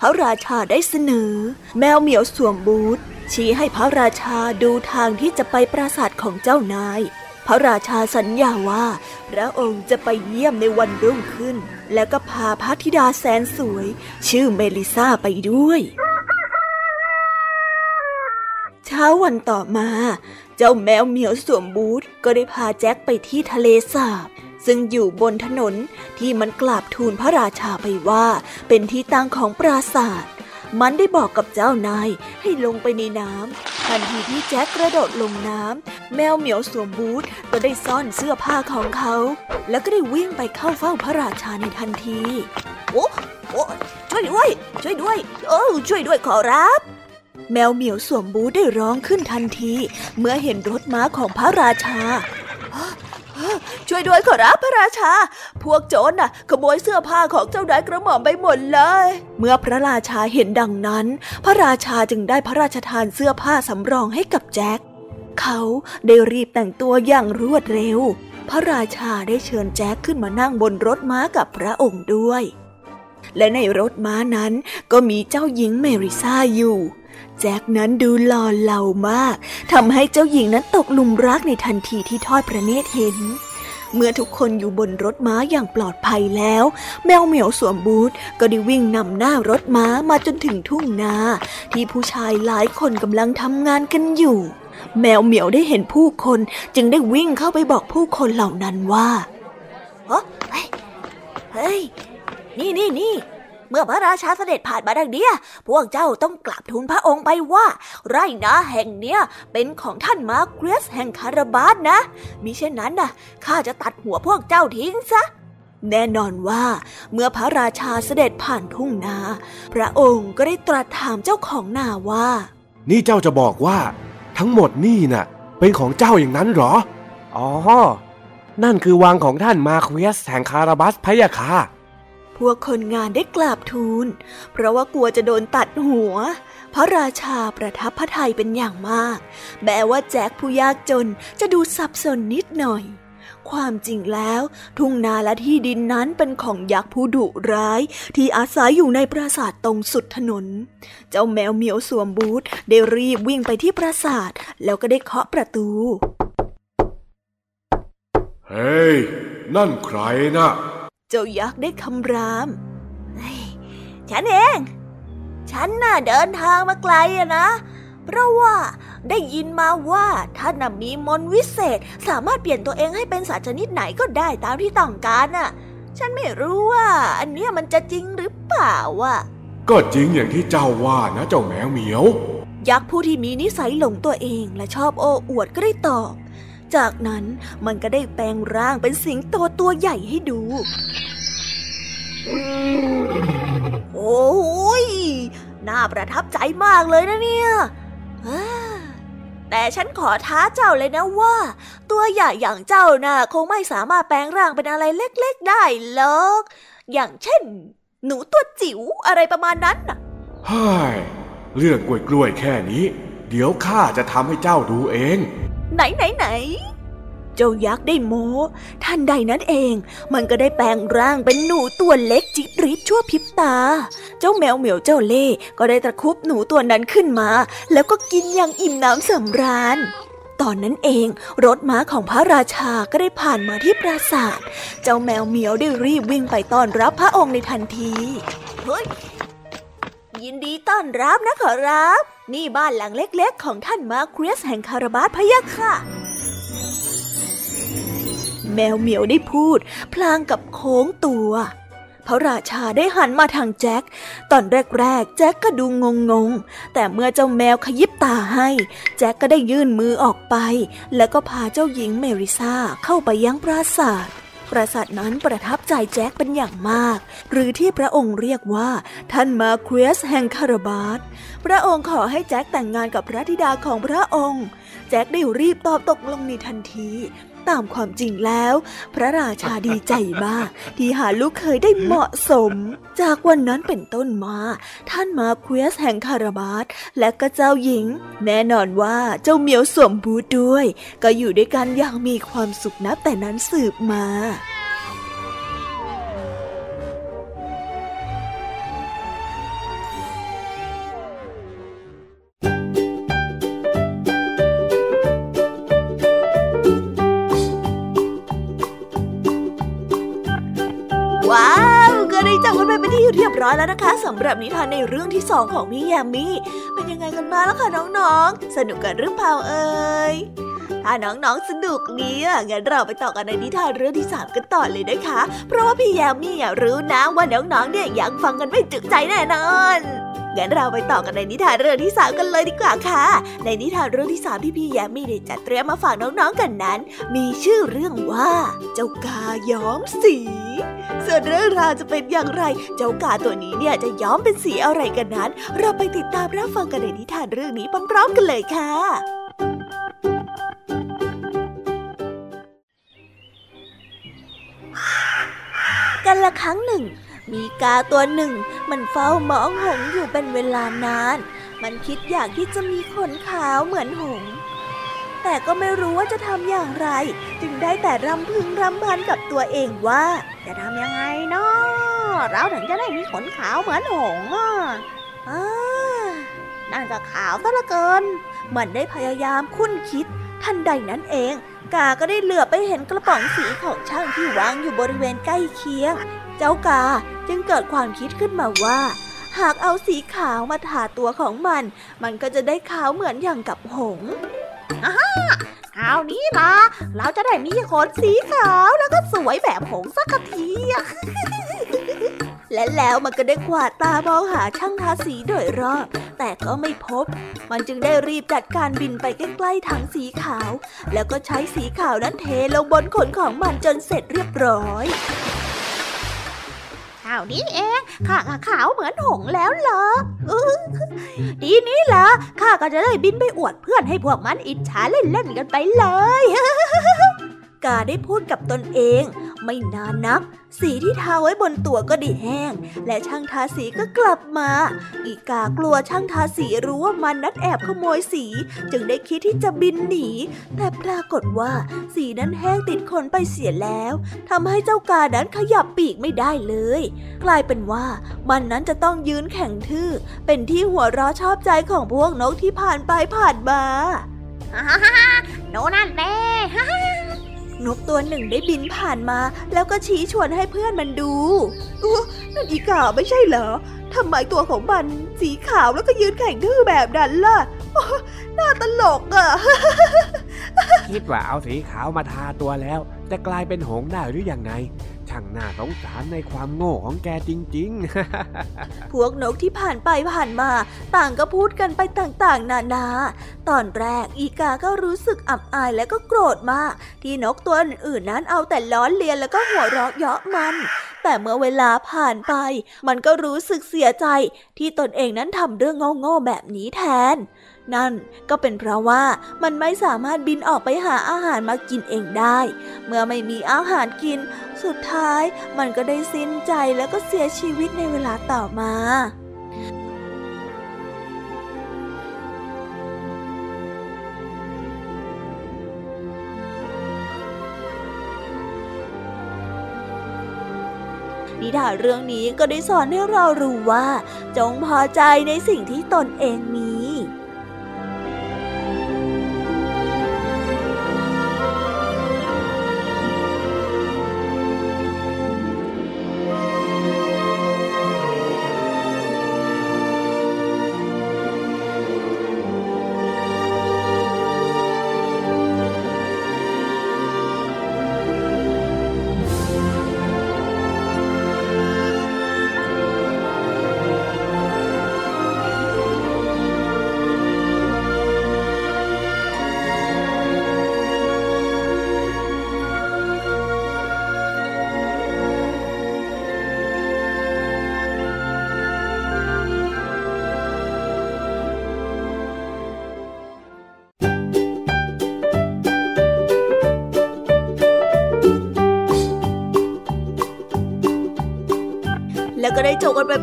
พระราชาได้เสนอ แมวเหมียวสวมบูทชี้ให้พระราชาดูทางที่จะไปปราสาทของเจ้านาย พระราชาสัญญาว่า พระองค์จะไปเยี่ยมในวันรุ่งขึ้น แล้วก็พาพระธิดาแสนสวย ชื่อเมลิซาไปด้วย ช้าวันต่อมา เจ้าแมวเหมียวสวมบูทก็ได้พาแจ็คไปที่ทะเลสาบ ซึ่งอยู่บนถนนที่มันกราบทูลพระราชาไปว่า เป็นที่ตั้งของปราสาทมันได้บอกกับเจ้านายให้ลงไปในน้ำทันทีที่แจ็คกระโดดลงน้ำแมวเหมียวสวมบูทก็ได้ซ่อนเสื้อผ้าของเขา แล้วก็ได้วิ่งไปเข้าเฝ้าพระราชาในทันทีโอ้โอ้ช่วยด้วย ช่วยด้วยโอ้ช่วยด้วยขอรับ แมวเหมียวสวมบูได้ร้องขึ้นทันที เมื่อเห็นรถม้าของพระราชา ช่วยด้วยขอรับพระราชา พวกโจรน่ะ ขโมยเสื้อผ้าของเจ้านายกระหม่อมไปหมดเลย เมื่อพระราชาเห็นดังนั้น พระราชาจึงได้พระราชทานเสื้อผ้าสำรองให้กับแจ็คเขาได้รีบแต่งตัวอย่างรวดเร็ว พระราชาได้เชิญแจ็คขึ้นมานั่งบนรถม้ากับพระองค์ด้วย และในรถม้านั้นก็มีเจ้าหญิงเมริซาอยู่ แจ็คนั้นดูหล่อเหลามากทำให้เจ้าหญิงนั้นตกหลุมรักในทันทีที่ทอดพระเนตรเห็น เมื่อทุกคนอยู่บนรถม้าอย่างปลอดภัยแล้ว แมวเหมียวสวมบูทก็ได้วิ่งนำหน้ารถม้ามาจนถึงทุ่งนา ที่ผู้ชายหลายคนกำลังทำงานกันอยู่ แมวเหมียวได้เห็นผู้คนจึงได้วิ่งเข้าไปบอกผู้คนเหล่านั้นว่าเฮ้ยเฮ้ยนี่นี่นี่ เมื่อพระราชาเสด็จผ่านมาดังเนี้ย พวกเจ้าต้องกราบทูลพระองค์ไปว่า ไร่นาแห่งเนี้ยเป็นของท่านมาร์ควิสแห่งคาราบาสนะ มิเช่นนั้นน่ะข้าจะตัดหัวพวกเจ้าทิ้งซะแน่นอนว่าเมื่อพระราชาเสด็จผ่านทุ่งนา พระองค์ก็ได้ตรัสถามเจ้าของนาว่า นี่เจ้าจะบอกว่า ทั้งหมดนี่น่ะ เป็นของเจ้าอย่างนั้นเหรอ อ๋อ นั่นคือวังของท่านมาร์ควิสแห่งคาราบาสพะยะค่ะ พวกคนงานได้กราบทูล เพราะว่ากลัวจะโดนตัดหัว พระราชาประทับพระทัยเป็นอย่างมาก แม้ว่าแจ็คผู้ยากจนจะดูสับสนนิดหน่อย ความจริงแล้ว ทุ่งนาและที่ดินนั้นเป็นของยักษ์ผู้ดุร้าย ที่อาศัยอยู่ในปราสาทตรงสุดถนน เจ้าแมวเหมียวสวมบูทได้รีบวิ่งไปที่ปราสาท แล้วก็ได้เคาะประตู เฮ้ยนั่นใครน่ะ เจ้ายักษ์ได้คำราม ฉันเอง ฉันน่ะเดินทางมาไกลอะนะ เพราะว่าได้ยินมาว่าท่านน่ะมีมนต์วิเศษสามารถเปลี่ยนตัวเองให้เป็นสัตว์ชนิดไหนก็ได้ตามที่ต้องการน่ะ ฉันไม่รู้ว่า อันเนี้ยมันจะจริงหรือเปล่าอะ ก็จริงอย่างที่เจ้าว่านะเจ้าแมวเหมียว ยักษ์ผู้ที่มีนิสัยหลงตัวเองและชอบโอ้อวดก็ได้ตอบ จากนั้นมันก็ได้แปลงร่างเป็นสิงโตตัวใหญ่ให้ดู โอ้ย น่าประทับใจมากเลยนะเนี่ยแต่ฉันขอท้าเจ้าเลยนะว่า ตัวใหญ่อย่างเจ้าน่ะคงไม่สามารถแปลงร่างเป็นอะไรเล็กๆได้หรอก อย่างเช่น หนูตัวจิ๋วอะไรประมาณนั้นน่ะเฮ้ยเรื่องกล้วยๆแค่นี้ เดี๋ยวข้าจะทำให้เจ้าดูเอง ไหนไหนไหนเจ้ายักษ์ได้โม้ทันใดนั้นเอง มันก็ได้แปลงร่างเป็นหนูตัวเล็กจิบริดชั่วพริบตา เจ้าแมวเหมียวเจ้าเล่ก็ได้ตะคุบหนูตัวนั้นขึ้นมา แล้วก็กินอย่างอิ่มน้ำสำราญตอนนั้นเองรถม้าของพระราชาก็ได้ผ่านมาที่ปราสาท เจ้าแมวเหมียวได้รีบวิ่งไปต้อนรับพระองค์ในทันที เฮ้ย ยินดีต้อนรับนะขอรับ นี่บ้านหลังเล็กๆ ของท่านมาครีสแห่งคาราบาสพะยะค่ะ แมวเหมียวได้พูด พลางกับโค้งตัวพระราชาได้หันมาทางแจ็ค ตอนแรกๆ แจ็คก็ดูงงๆแต่เมื่อเจ้าแมวขยิบตาให้ แจ็คก็ได้ยื่นมือออกไป แล้วก็พาเจ้าหญิงเมริซาเข้าไปยังปราสาท ปราสาทนั้นประทับใจแจ็คเป็นอย่างมาก หรือที่พระองค์เรียกว่า ท่านมาร์ควิสแห่งคาราบาสพระองค์ขอให้แจ็คแต่งงานกับพระธิดาของพระองค์ แจ็คได้รีบตอบตกลงในทันที ตามความจริงแล้ว พระราชาดีใจมาก ที่หาลูกเขยได้เหมาะสม จากวันนั้นเป็นต้นมา ท่านมาร์ควิสแห่งคาราบาสและก็เจ้าหญิง แน่นอนว่าเจ้าเหมียวสวมบูทด้วย ก็อยู่ด้วยกันอย่างมีความสุขนับแต่นั้นสืบมา ว้าวก็ได้จบกันไปเป็นที่เรียบร้อยแล้วนะคะสำหรับนิทานในเรื่องที่สองของพี่แยมมี่เป็นยังไงกันบ้างล่ะคะน้องๆ สนุกกันหรือเปล่าเอ่ยถ้าน้องๆสนุกเนี่ยงั้นเราไปต่อกันในนิทานเรื่องที่สามกันต่อเลยนะคะ เพราะว่าพี่แยมมี่รู้นะว่าน้องๆเนี่ยอยากฟังกันไม่จุใจแน่นอนงั้นเราไปต่อกันในนิทานเรื่องที่สามกันเลยดีกว่าค่ะ ในนิทานเรื่องที่สามที่พี่แยมมี่ได้จัดเตรียมมาฝากน้องๆกันนั้น มีชื่อเรื่องว่า เจ้ากาย้อมสี ส่วนเรื่องราวจะเป็นอย่างไร เจ้ากาตัวนี้เนี่ยจะย้อมเป็นสีอะไรกันนั้น เราไปติดตามรับฟังกันในนิทานเรื่องนี้พร้อมๆกันเลยค่ะ กันละครั้งหนึ่ง มีกาตัวหนึ่ง มันเฝ้ามองหงอยู่เป็นเวลานาน มันคิดอยากที่จะมีขนขาวเหมือนหงส์ แต่ก็ไม่รู้ว่าจะทำอย่างไร จึงได้แต่รำพึงรำพันกับตัวเองว่า จะทำยังไงเนาะเราถึงจะได้มีขนขาวเหมือนหงอะอ่านั่นก็ขาวซะลือเกิน มันได้พยายามคุ้นคิด ทันใดนั้นเอง กาก็ได้เหลือบไปเห็นกระป๋องสีของช่างที่วางอยู่บริเวณใกล้เคียง เจ้ากาจึงเกิดความคิดขึ้นมาว่า หากเอาสีขาวมาทาตัวของมัน มันก็จะได้ขาวเหมือนอย่างกับหง คราวนี้ละเราจะได้มีขนสีขาวแล้วก็สวยแบบหงส์สักทีอะและแล้วมันก็ได้กวาดตามองหาช่างทาสีโดยรอบ แต่ก็ไม่พบ มันจึงได้รีบจัดการบินไปใกล้ๆถังสีขาว แล้วก็ใช้สีขาวนั้นเทลงบนขนของมันจนเสร็จเรียบร้อย ข่าวนี้เองข้าก็ขาวเหมือนหงแล้วเหรอดีนี้ล่ะข้าก็จะได้บินไปอวดเพื่อนให้พวกมันอิจฉาเล่นๆกันไปเลย กาได้พูดกับตนเอง ไม่นานนัก สีที่ทาไว้บนตัวก็ด้แห้ง และช่างทาสีก็กลับมา อีกากลัวช่างทาสีรู้ว่ามันนัดแอบขโมยสี จึงได้คิดที่จะบินหนี แต่ปรากฏว่าสีนั้นแห้งติดขนไปเสียแล้วทำให้เจ้ากานั้นขยับปีกไม่ได้เลย กลายเป็นว่ามันนั้นจะต้องยืนแข็งทื่อ เป็นที่หัวเราะชอบใจของพวกนกที่ผ่านไปผ่านมาฮ่าฮ่าฮ่าโนนั่นแหละฮ่าฮ่า นกตัวหนึ่งได้บินผ่านมา แล้วก็ชี้ชวนให้เพื่อนมันดูอู้นั่นอีกาไม่ใช่เหรอทำไมตัวของมันสีขาวแล้วก็ยืนแข็งทื่อแบบนั้นล่ะน่าตลกอะ คิดว่าเอาสีขาวมาทาตัวแล้ว จะกลายเป็นหงส์ได้หรือยังไง ช่างน่าสงสารในความโง่ของแกจริง ๆ พวกนกที่ผ่านไปผ่านมา ต่างก็พูดกันไปต่างๆ นานา ตอนแรกอีกาก็รู้สึกอับอายและก็โกรธมาก ที่นกตัวอื่นๆนั้นเอาแต่ล้อเลียนแล้วก็หัวเราะเยาะมัน แต่เมื่อเวลาผ่านไป มันก็รู้สึกเสียใจที่ตนเองนั้นทำเรื่องโง่ๆแบบนี้แทน นั่นก็เป็นเพราะว่ามันไม่สามารถบินออกไปหาอาหารมากินเองได้ เมื่อไม่มีอาหารกิน สุดท้ายมันก็ได้สิ้นใจแล้วก็เสียชีวิตในเวลาต่อมานิทานเรื่องนี้ก็ได้สอนให้เรารู้ว่า จงพอใจในสิ่งที่ตนเองมี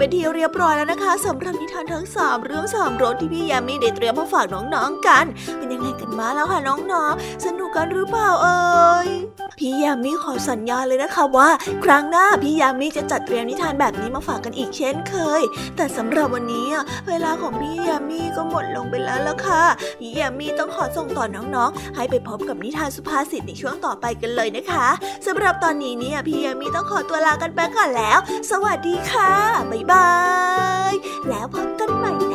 เป็นที่เรียบร้อยแล้วนะคะสำหรับนิทานทั้งสามเรื่องสามรสที่พี่ยามีได้เตรียมมาฝากน้องๆกัน เป็นยังไงกันมาแล้วค่ะน้องๆ สนุกกันหรือเปล่าเอ่ย พี่ยามีขอสัญญาเลยนะคะว่า ครั้งหน้าพี่ยามีจะจัดเตรียมนิทานแบบนี้มาฝากกันอีกเช่นเคย แต่สำหรับวันนี้เวลาของพี่ยามีก็หมดลงไปแล้วละค่ะ พี่ยามีต้องขอส่งต่อน้องๆ ให้ไปพบกับนิทานสุภาษิตในช่วงต่อไปกันเลยนะคะสำหรับตอนนี้เนี่ยพี่ยามีต้องขอตัวลากันไปก่อนแล้ว สวัสดีค่ะบ๊ายบาย แล้วพบกันใหม่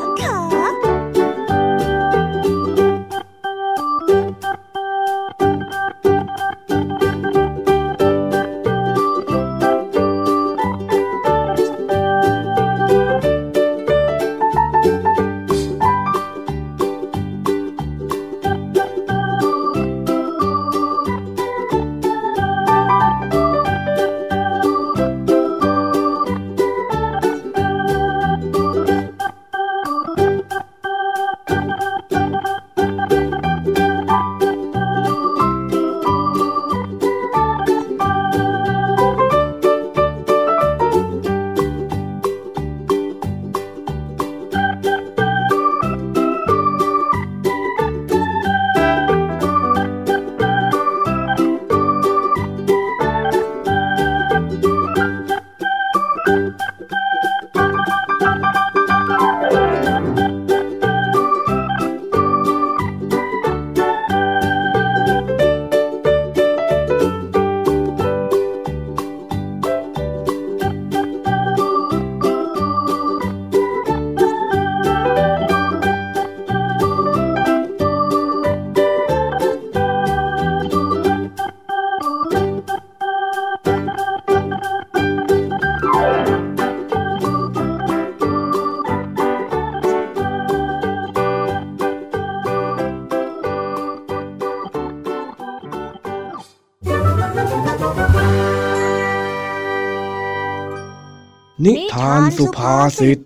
สุภาษิต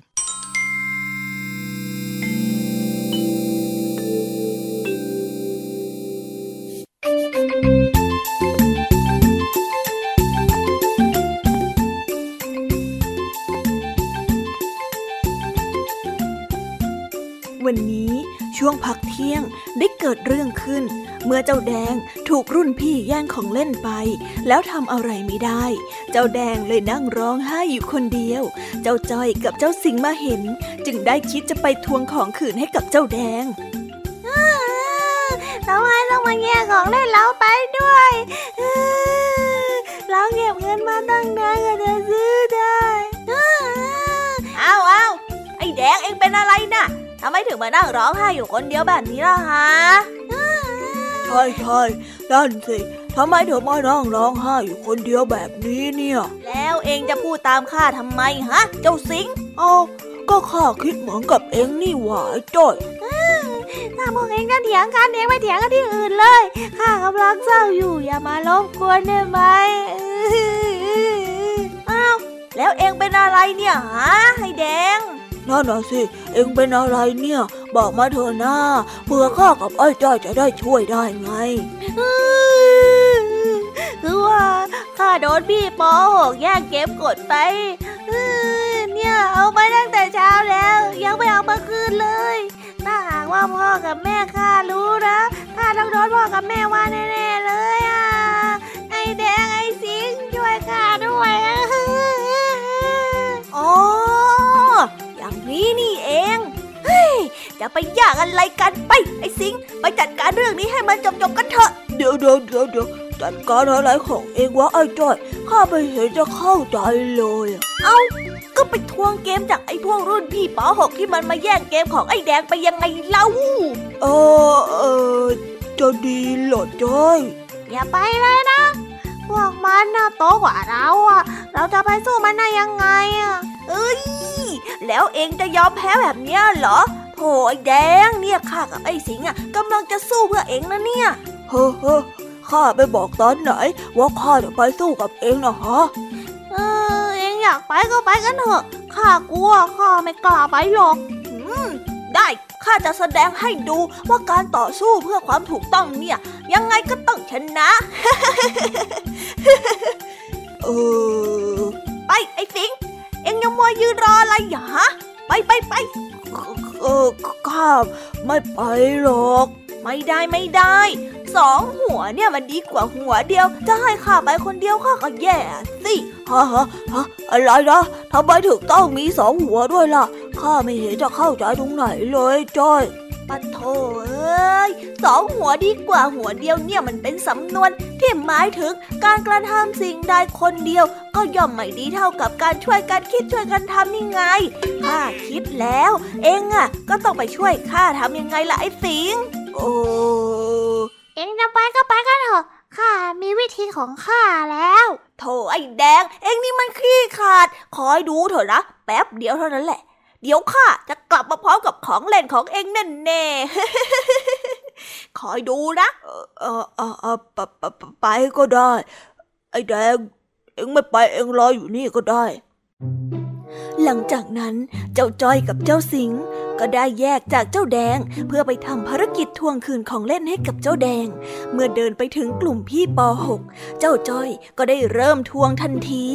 วันนี้ช่วงพักเที่ยงได้เกิดเรื่องขึ้น เมื่อเจ้าแดงถูกรุ่นพี่แย่งของเล่นไป แล้วทำอะไรไม่ได้ เจ้าแดงเลยนั่งร้องไห้อยู่คนเดียว เจ้าจ้อยกับเจ้าสิงมาเห็น จึงได้คิดจะไปทวงของคืนให้กับเจ้าแดงทำไมต้องมาแย่งของเล่นเราไปด้วยเราเก็บเงินมาตั้งนานก็จะซื้อได้เอาเอาไอ้แดงเองเป็นอะไรน่ะทำไมถึงมานั่งร้องไห้อยู่คนเดียวแบบนี้ล่ะฮะ ใช่ใช่นั่นสิทำไมเธอมานั่งร้องไห้อยู่คนเดียวแบบนี้เนี่ย แล้วเองจะพูดตามข้าทำไมฮะ เจ้าสิงเอาก็ข้าคิดเหมือนกับเองนี่หว่าไอ้จ้อยถ้าพวกเองจะเถียงกันเองไปเถียงกันที่อื่นเลย ข้ากำลังเศร้าอยู่อย่ามารบกวนได้ไหมอ้าวแล้วเองเป็นอะไรเนี่ยฮะไอ้แดงนั่นน่ะสิ เองเป็นอะไรเนี่ย บอกมาเถอะนะเพื่อข้ากับไอ้จ้อยจะได้ช่วยได้ไงคือว่าข้าโดนพี่ปอหกแย่งเก็บกดไปเนี่ยเอาไปตั้งแต่เช้าแล้ว ยังไม่เอามาคืนเลย ถ้าหากว่าพ่อกับแม่ข้ารู้นะข้าต้องโดนพ่อกับแม่ว่าแน่ๆเลยอะไอ้แดงไอ้สิงช่วยข้าด้วยอ๋ออย่างนี้นี่เอง จะไปยากอะไรกันไปไอ้สิงไปจัดการเรื่องนี้ให้มันจบๆกันเถอะ เดี๋ยวเดี๋ยวเดี๋ยวเดี๋ยวจัดการอะไรของเองวะไอ้จ้อยข้าไม่เห็นจะเข้าใจเลยอะเอาก็ไปทวงเกมจากไอ้พวกรุ่นพี่ปหกที่มันมาแย่งเกมของไอ้แดงไปยังไงเล่าเออเออจะดีเหรอจ้อยอย่าไปเลยนะพวกมันน่ะโตกว่าเราอะ เราจะไปสู้มันได้ยังไงอะเอ้ย แล้วเองจะยอมแพ้แบบเนี้ยเหรอโถไอ้แดงเนี่ยข้ากับไอ้สิงห์อะกำลังจะสู้เพื่อเองนะเนี่ยเฮ้อเฮ้อข้าไปบอกตอนไหน ว่าข้าจะไปสู้กับเองนะฮะเออเองอยากไปก็ไปกันเถอะข้ากลัวข้าไม่กล้าไปหรอกอืมได้ข้าจะแสดงให้ดูว่าการต่อสู้เพื่อความถูกต้องเนี่ย ยังไงก็ต้องชนะเออไปไอ้สิงห์ เอ็งยังมัวยืนรออะไรอย่าฮะ ไปไปไปเออข้าไม่ไปหรอก ไม่ได้ไม่ได้สองหัวเนี่ยมันดีกว่าหัวเดียว จะให้ข้าไปคนเดียวข้าก็แย่สิฮะฮะฮะอะไรนะทำไมถึงต้องมีสองหัวด้วยล่ะข้าไม่เห็นจะเข้าใจตรงไหนเลยจ้อย ปะโถเอ้ยสองหัวดีกว่าหัวเดียวเนี่ยมันเป็นสำนวนที่หมายถึงการกระทำสิ่งใดคนเดียว ก็ย่อมไม่ดีเท่ากับการช่วยกันคิดช่วยกันทำนี่ไงข้าคิดแล้ว เองอะ ก็ต้องไปช่วยข้าทำยังไงล่ะไอ้สิงเออเองจะไปก็ไปกันเถอะข้ามีวิธีของข้าแล้วโถไอ้แดง เองนี่มันขี้ขาด คอยดูเถอะนะแป๊บเดียวเท่านั้นแหละ เดี๋ยวข้าจะกลับมาพร้อมกับของเล่นของเองแน่แน่คอยดูนะเออเออเออเอไปไปไปก็ได้ ไอ้แดงเอ็งไม่ไปเอ็งรออยู่นี่ก็ได้ หลังจากนั้นเจ้าจ้อยกับเจ้าสิงก็ได้แยกจากเจ้าแดงเพื่อไปทำภารกิจทวงคืนของเล่นให้กับเจ้าแดง เมื่อเดินไปถึงกลุ่มพี่ป .6 เจ้าจ้อยก็ได้เริ่มทวงทันที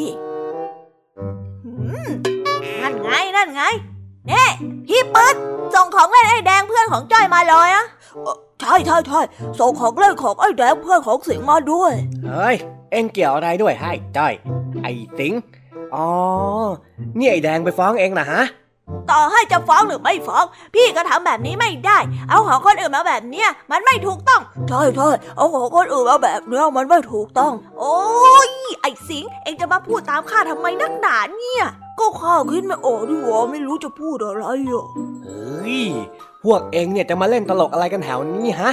นั่นไงนั่นไง น่พี่เปิดส่งของเล่นไอ้แดงเพื่อนของจ้อยมาเลยอะใช่ใช่ใช่ส่งของเล่นของไอ้แดงเพื่อนของสิงห์มาด้วยเฮ้ยเอ็งเกี่ยวอะไรด้วยให้จ้อยไอ้สิงอ๋อนี่ไอ้แดงไปฟ้องเองนะฮะต่อให้จะฟ้องหรือไม่ฟ้อง พี่ก็ทำแบบนี้ไม่ได้ เอาของคนอื่นมาแบบเนี้ยมันไม่ถูกต้องใช่ใช่เอาของคนอื่นมาแบบเนี้ยมันไม่ถูกต้อง โอ้ยไอ้สิงเองจะมาพูดตามข้าทำไมนักหนาเนี่ย ก็ข้าคิดไม่ออกดีหว่าไม่รู้จะพูดอะไรอะเฮ้ยพวกเองเนี่ยจะมาเล่นตลกอะไรกันแถวนี้ฮะ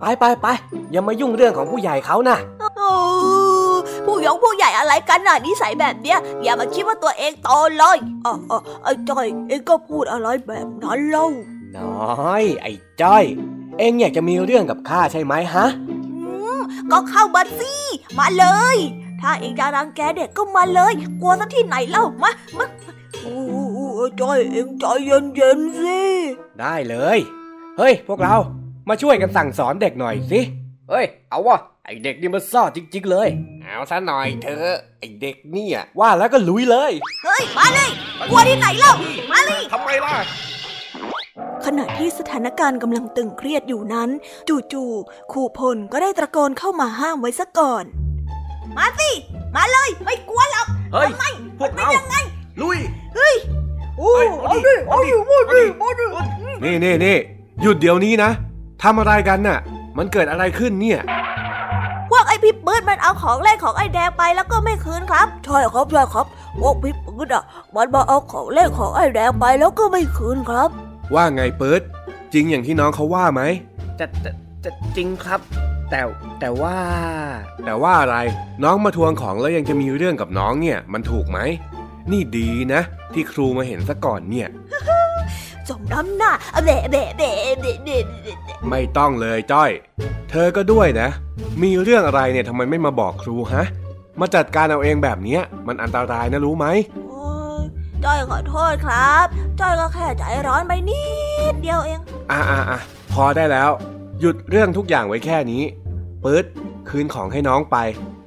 ไปไปไปอย่ามายุ่งเรื่องของผู้ใหญ่เขานะเออผู้ยงผู้ใหญ่อะไรกันน่ะนิสัยแบบเนี้ย อย่ามาคิดว่าตัวเองโตเลยอะอะไอ้จ้อยเอ็งก็พูดอะไรแบบนั้นเล่าน้อย ไอ้จ้อย เองอยากจะมีเรื่องกับข้าใช่ไหมฮะอืมก็เข้ามาสิมาเลย ถ้าเองจะรังแกเด็กก็มาเลย กลัวซะที่ไหนเล่ามามาอู้อู้ไอ้จ้อยเอ็งใจเย็นเย็นๆสิ ได้เลย เฮ้ย พวกเรา มาช่วยกันสั่งสอนเด็กหน่อยสิ เฮ้ย เอาวะไอเด็กนี่มันซ่อจริง ๆ เลย เอาซะหน่อยเถอะไอเด็กเนี่ยว่าแล้วก็ลุยเลย เฮ้ย มาเลย กลัวที่ไหนเล่า มาเลยทำไมล่ะขณะที่สถานการณ์กำลังตึงเครียดอยู่นั้น จู่ๆครูพลก็ได้ตะโกนเข้ามาห้ามไว้ซะก่อน มาสิ มาเลย ไม่กลัวหรอกเฮ้ยทำไมพวกเรายังไง ลุยโอ้เฮ้ยเอาดิเอาดิมาดิมาดินี่นี่นี่หยุดเดี๋ยวนี้นะทำอะไรกันน่ะ มันเกิดอะไรขึ้นเนี่ย พวกไอพี่ปื๊ดมันเอาของเล่นของไอแดงไปแล้วก็ไม่คืนครับ ใช่ครับใช่ครับ พวกพี่ปื๊ดอะ มันมาเอาของเล่นของไอแดงไปแล้วก็ไม่คืนครับ ว่าไงเปิดจริงอย่างที่น้องเขาว่าไหมจะจะจะจริงครับ แต่แต่ว่า แต่ว่าอะไรน้องมาทวงของแล้วยังจะมีเรื่องกับน้องเนี่ย มันถูกไหม นี่ดีนะ ที่ครูมาเห็นซะก่อนเนี่ยสมน้ำหน้าเบะเบะเบะเบะเบะเบะไม่ต้องเลยจ้อย เธอก็ด้วยนะ มีเรื่องอะไรเนี่ยทำไมไม่มาบอกครูฮะ มาจัดการเอาเองแบบเนี้ยมันอันตรายนะรู้ไหมโอ้ยจ้อยขอโทษครับ จ้อยก็แค่ใจร้อนไปนิดเดียวเอง อะอะอะพอได้แล้ว หยุดเรื่องทุกอย่างไว้แค่นี้ ปื๊ดคืนของให้น้องไป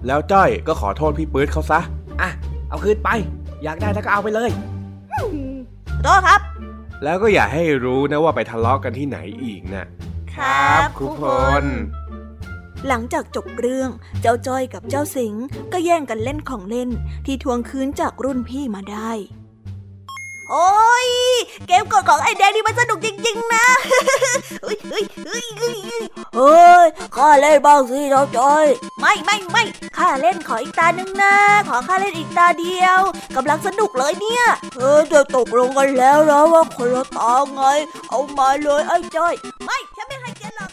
แล้วจ้อยก็ขอโทษพี่ปื๊ดเขาซะ อะ เอาคืนไป อยากได้แล้วก็เอาไปเลยขอโทษครับ แล้วก็อย่าให้รู้นะว่าไปทะเลาะกันที่ไหนอีกนะครับครูพลหลังจากจบเรื่อง เจ้าจ้อยกับเจ้าสิงห์ก็แย่งกันเล่นของเล่นที่ทวงคืนจากรุ่นพี่มาได้ โอ้ย เกมกดของไอแดงนี่มันสนุกจริง ๆ นะเฮ้ยเฮ้ยเฮ้ยเฮ้ยเฮ้ยข้าเล่นบ้างสิน้องจอย ไม่ไม่ไม่ข้าเล่นขออีกตาหนึ่งนะ ขอข้าเล่นอีกตาเดียวกำลังสนุกเลยเนี่ย เออจะตกลงกันแล้วนะว่าคนละตาไง เอามาเลยไอ้จอย ไม่ฉันไม่ให้แกหรอก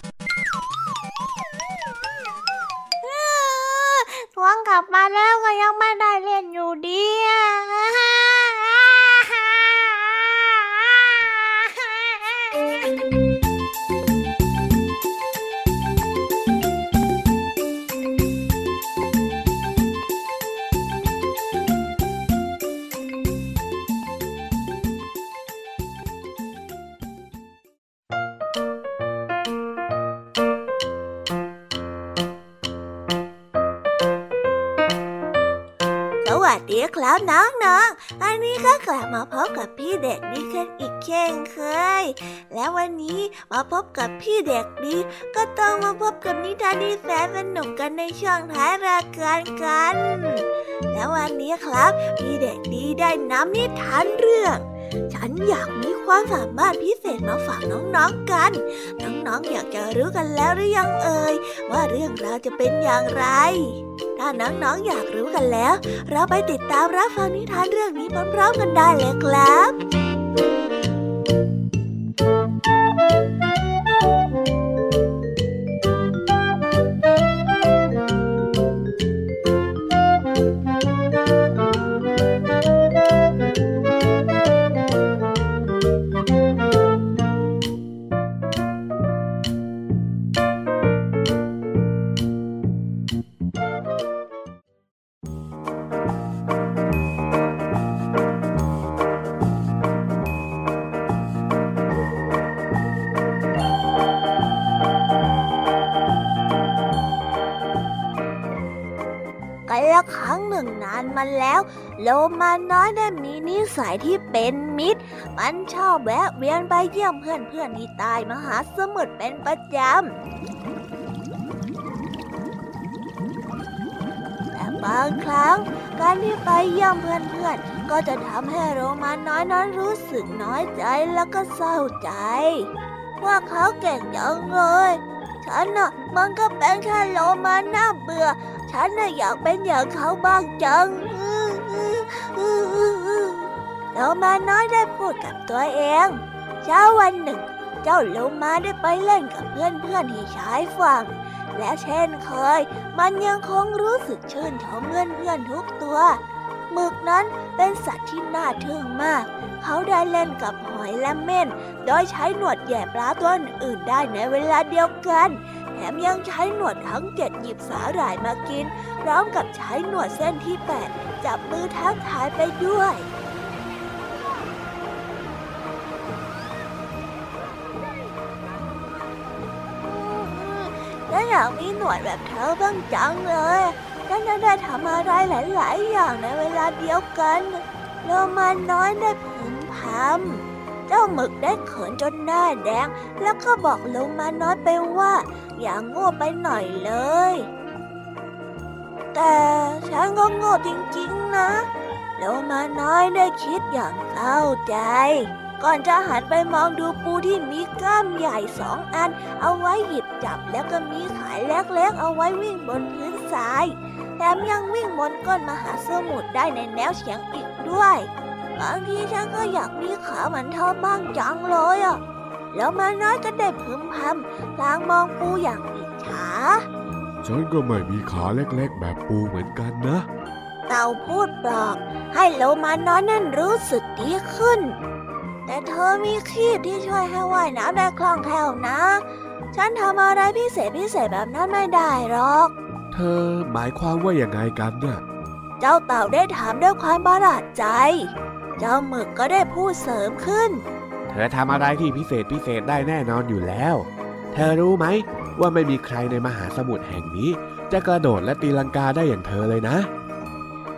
ทวงกลับมาแล้วก็ยังไม่ได้เล่นอยู่ดีอะ แล้วน้องๆ อันนี้ก็กลับมาพบกับพี่เด็กดีกันอีกเช่นเคย และวันนี้มาพบกับพี่เด็กดี ก็ต้องมาพบกับนิทานที่แสนสนุกกันในช่วงท้ายรายการกัน และวันนี้ครับ พี่เด็กดีได้นำนิทานเรื่อง ฉันอยากมีความสามารถพิเศษมาฝากน้องๆกัน น้องๆอยากจะรู้กันแล้วหรือยังเอ่ยว่าเรื่องราวจะเป็นอย่างไร ถ้าน้องๆอยากรู้กันแล้ว เราไปติดตามรับฟังนิทานเรื่องนี้พร้อมๆกันได้เลยครับ ครั้งหนึ่งนานมาแล้ว โลมาน้อยได้มีนิสัยที่เป็นมิตร มันชอบแวะเวียนไปเยี่ยมเพื่อนๆที่ใต้มหาสมุทรเป็นประจำ แต่บางครั้งการที่ไปเยี่ยมเพื่อนๆก็จะทำให้โรมาน้อยนั้นรู้สึกน้อยใจแล้วก็เศร้าใจ ว่าเขาเก่งจังเลยฉันน่ะมันก็เป็นแค่โลมาน่าเบื่อ ฉันน่ะอยากเป็นอย่างเขาบ้างจังโลมาน้อยได้พูดกับตัวเอง เช้าวันหนึ่ง เจ้าโลมาได้ไปเล่นกับเพื่อนๆที่ชายฝั่ง และเช่นเคย มันยังคงรู้สึกชื่นชมเพื่อนๆทุกตัวหมึกนั้นเป็นสัตว์ที่น่าทึ่งมาก เขาได้เล่นกับหอยและเม่น โดยใช้หนวดแย่ปลาตัวอื่นได้ในเวลาเดียวกัน มยังใช้หนวดทั้งเจ็ดหยิบสาหร่ายมากิน พร้อมกับใช้หนวดเส้นที่แปดจับมือทักทายไปด้วยฉันอยากมีหนวดแบบเธอบ้างจังเลยฉันจะได้ทำอะไรหลาย ๆ อย่างในเวลาเดียวกันโลมาน้อยได้พึมพำเจ้าหมึกได้เขินจนหน้าแดง แล้วก็บอกโลมาน้อยไปว่า อย่างโง่ไปหน่อยเลย แต่ฉันก็โง่จริงๆนะโลมาน้อยได้คิดอย่างเข้าใจ ก่อนจะหันไปมองดูปูที่มีกล้ามใหญ่สองอัน เอาไว้หยิบจับแล้วก็มีขาเล็กๆเอาไว้วิ่งบนพื้นทรายแถมยังวิ่งบนก้นมหาสมุทรได้ในแนวเฉียงอีกด้วยบางทีฉันก็อยากมีขาเหมือนเธอบ้างจังเลยอะ แล้วมาน้อยก็ได้พึมพำพลางมองปูอย่างอิจฉา ฉันก็ไม่มีขาเล็กๆ แบบปูเหมือนกันนะ เต่าพูดปลอบ ให้โลมาน้อยนั่นรู้สึกดีขึ้น แต่เธอมีคีบที่ช่วยให้ว่ายน้ำได้คล่องแคล่วนะ ฉันทำอะไรพิเศษพิเศษแบบนั้นไม่ได้หรอก เธอหมายความว่าอย่างไงกันน่ะ เจ้าเต่าได้ถามด้วยความประหลาดใจ เจ้าหมึกก็ได้พูดเสริมขึ้น เธอทำอะไรที่พิเศษพิเศษได้แน่นอนอยู่แล้ว เธอรู้ไหมว่าไม่มีใครในมหาสมุทรแห่งนี้ จะกระโดดและตีลังกาได้อย่างเธอเลยนะ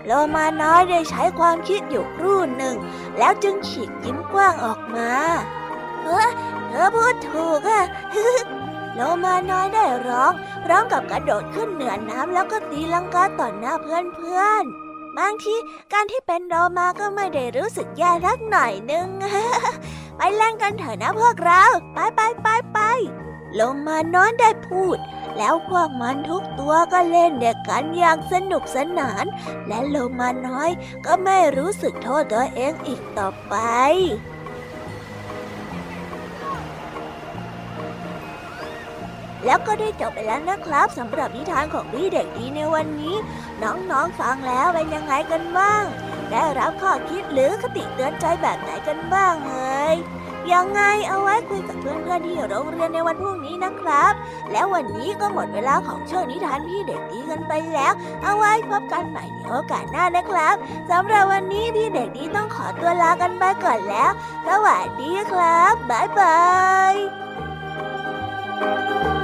โลมาน้อยได้ใช้ความคิดอยู่ครู่หนึ่ง แล้วจึงฉีกยิ้มกว้างออกมาเออเธอพูดถูกอะโลมาน้อยได้ร้องพร้อมกับกระโดดขึ้นเหนือน้ำแล้วก็ตีลังกาต่อหน้าเพื่อนๆบางทีการที่เป็นโลมาก็ไม่ได้รู้สึกแย่รักหน่อยนึง ไปเล่นกันเถอะนะพวกเรา ไปไปไปไปลงมาน้อนได้พูด แล้วพวกมันทุกตัวก็เล่นเด็กกันอย่างสนุกสนาน และโลมาน้อยก็ไม่รู้สึกโทษตัวเองอีกต่อไป แล้วก็ได้จบไปแล้วนะครับสำหรับนิทานของพี่เด็กดีในวันนี้ น้องๆฟังแล้วเป็นยังไงกันบ้าง ได้รับข้อคิดหรือคติเตือนใจแบบไหนกันบ้างเอ่ยยังไงเอาไว้คุยกับเพื่อนๆที่โรงเรียนในวันพรุ่งนี้นะครับ แล้ววันนี้ก็หมดเวลาของช่วงนิทานพี่เด็กดีกันไปแล้ว เอาไว้พบกันใหม่ในโอกาสหน้านะครับสำหรับวันนี้พี่เด็กดีต้องขอตัวลากันไปก่อนแล้ว สวัสดีครับบ๊ายบายเป็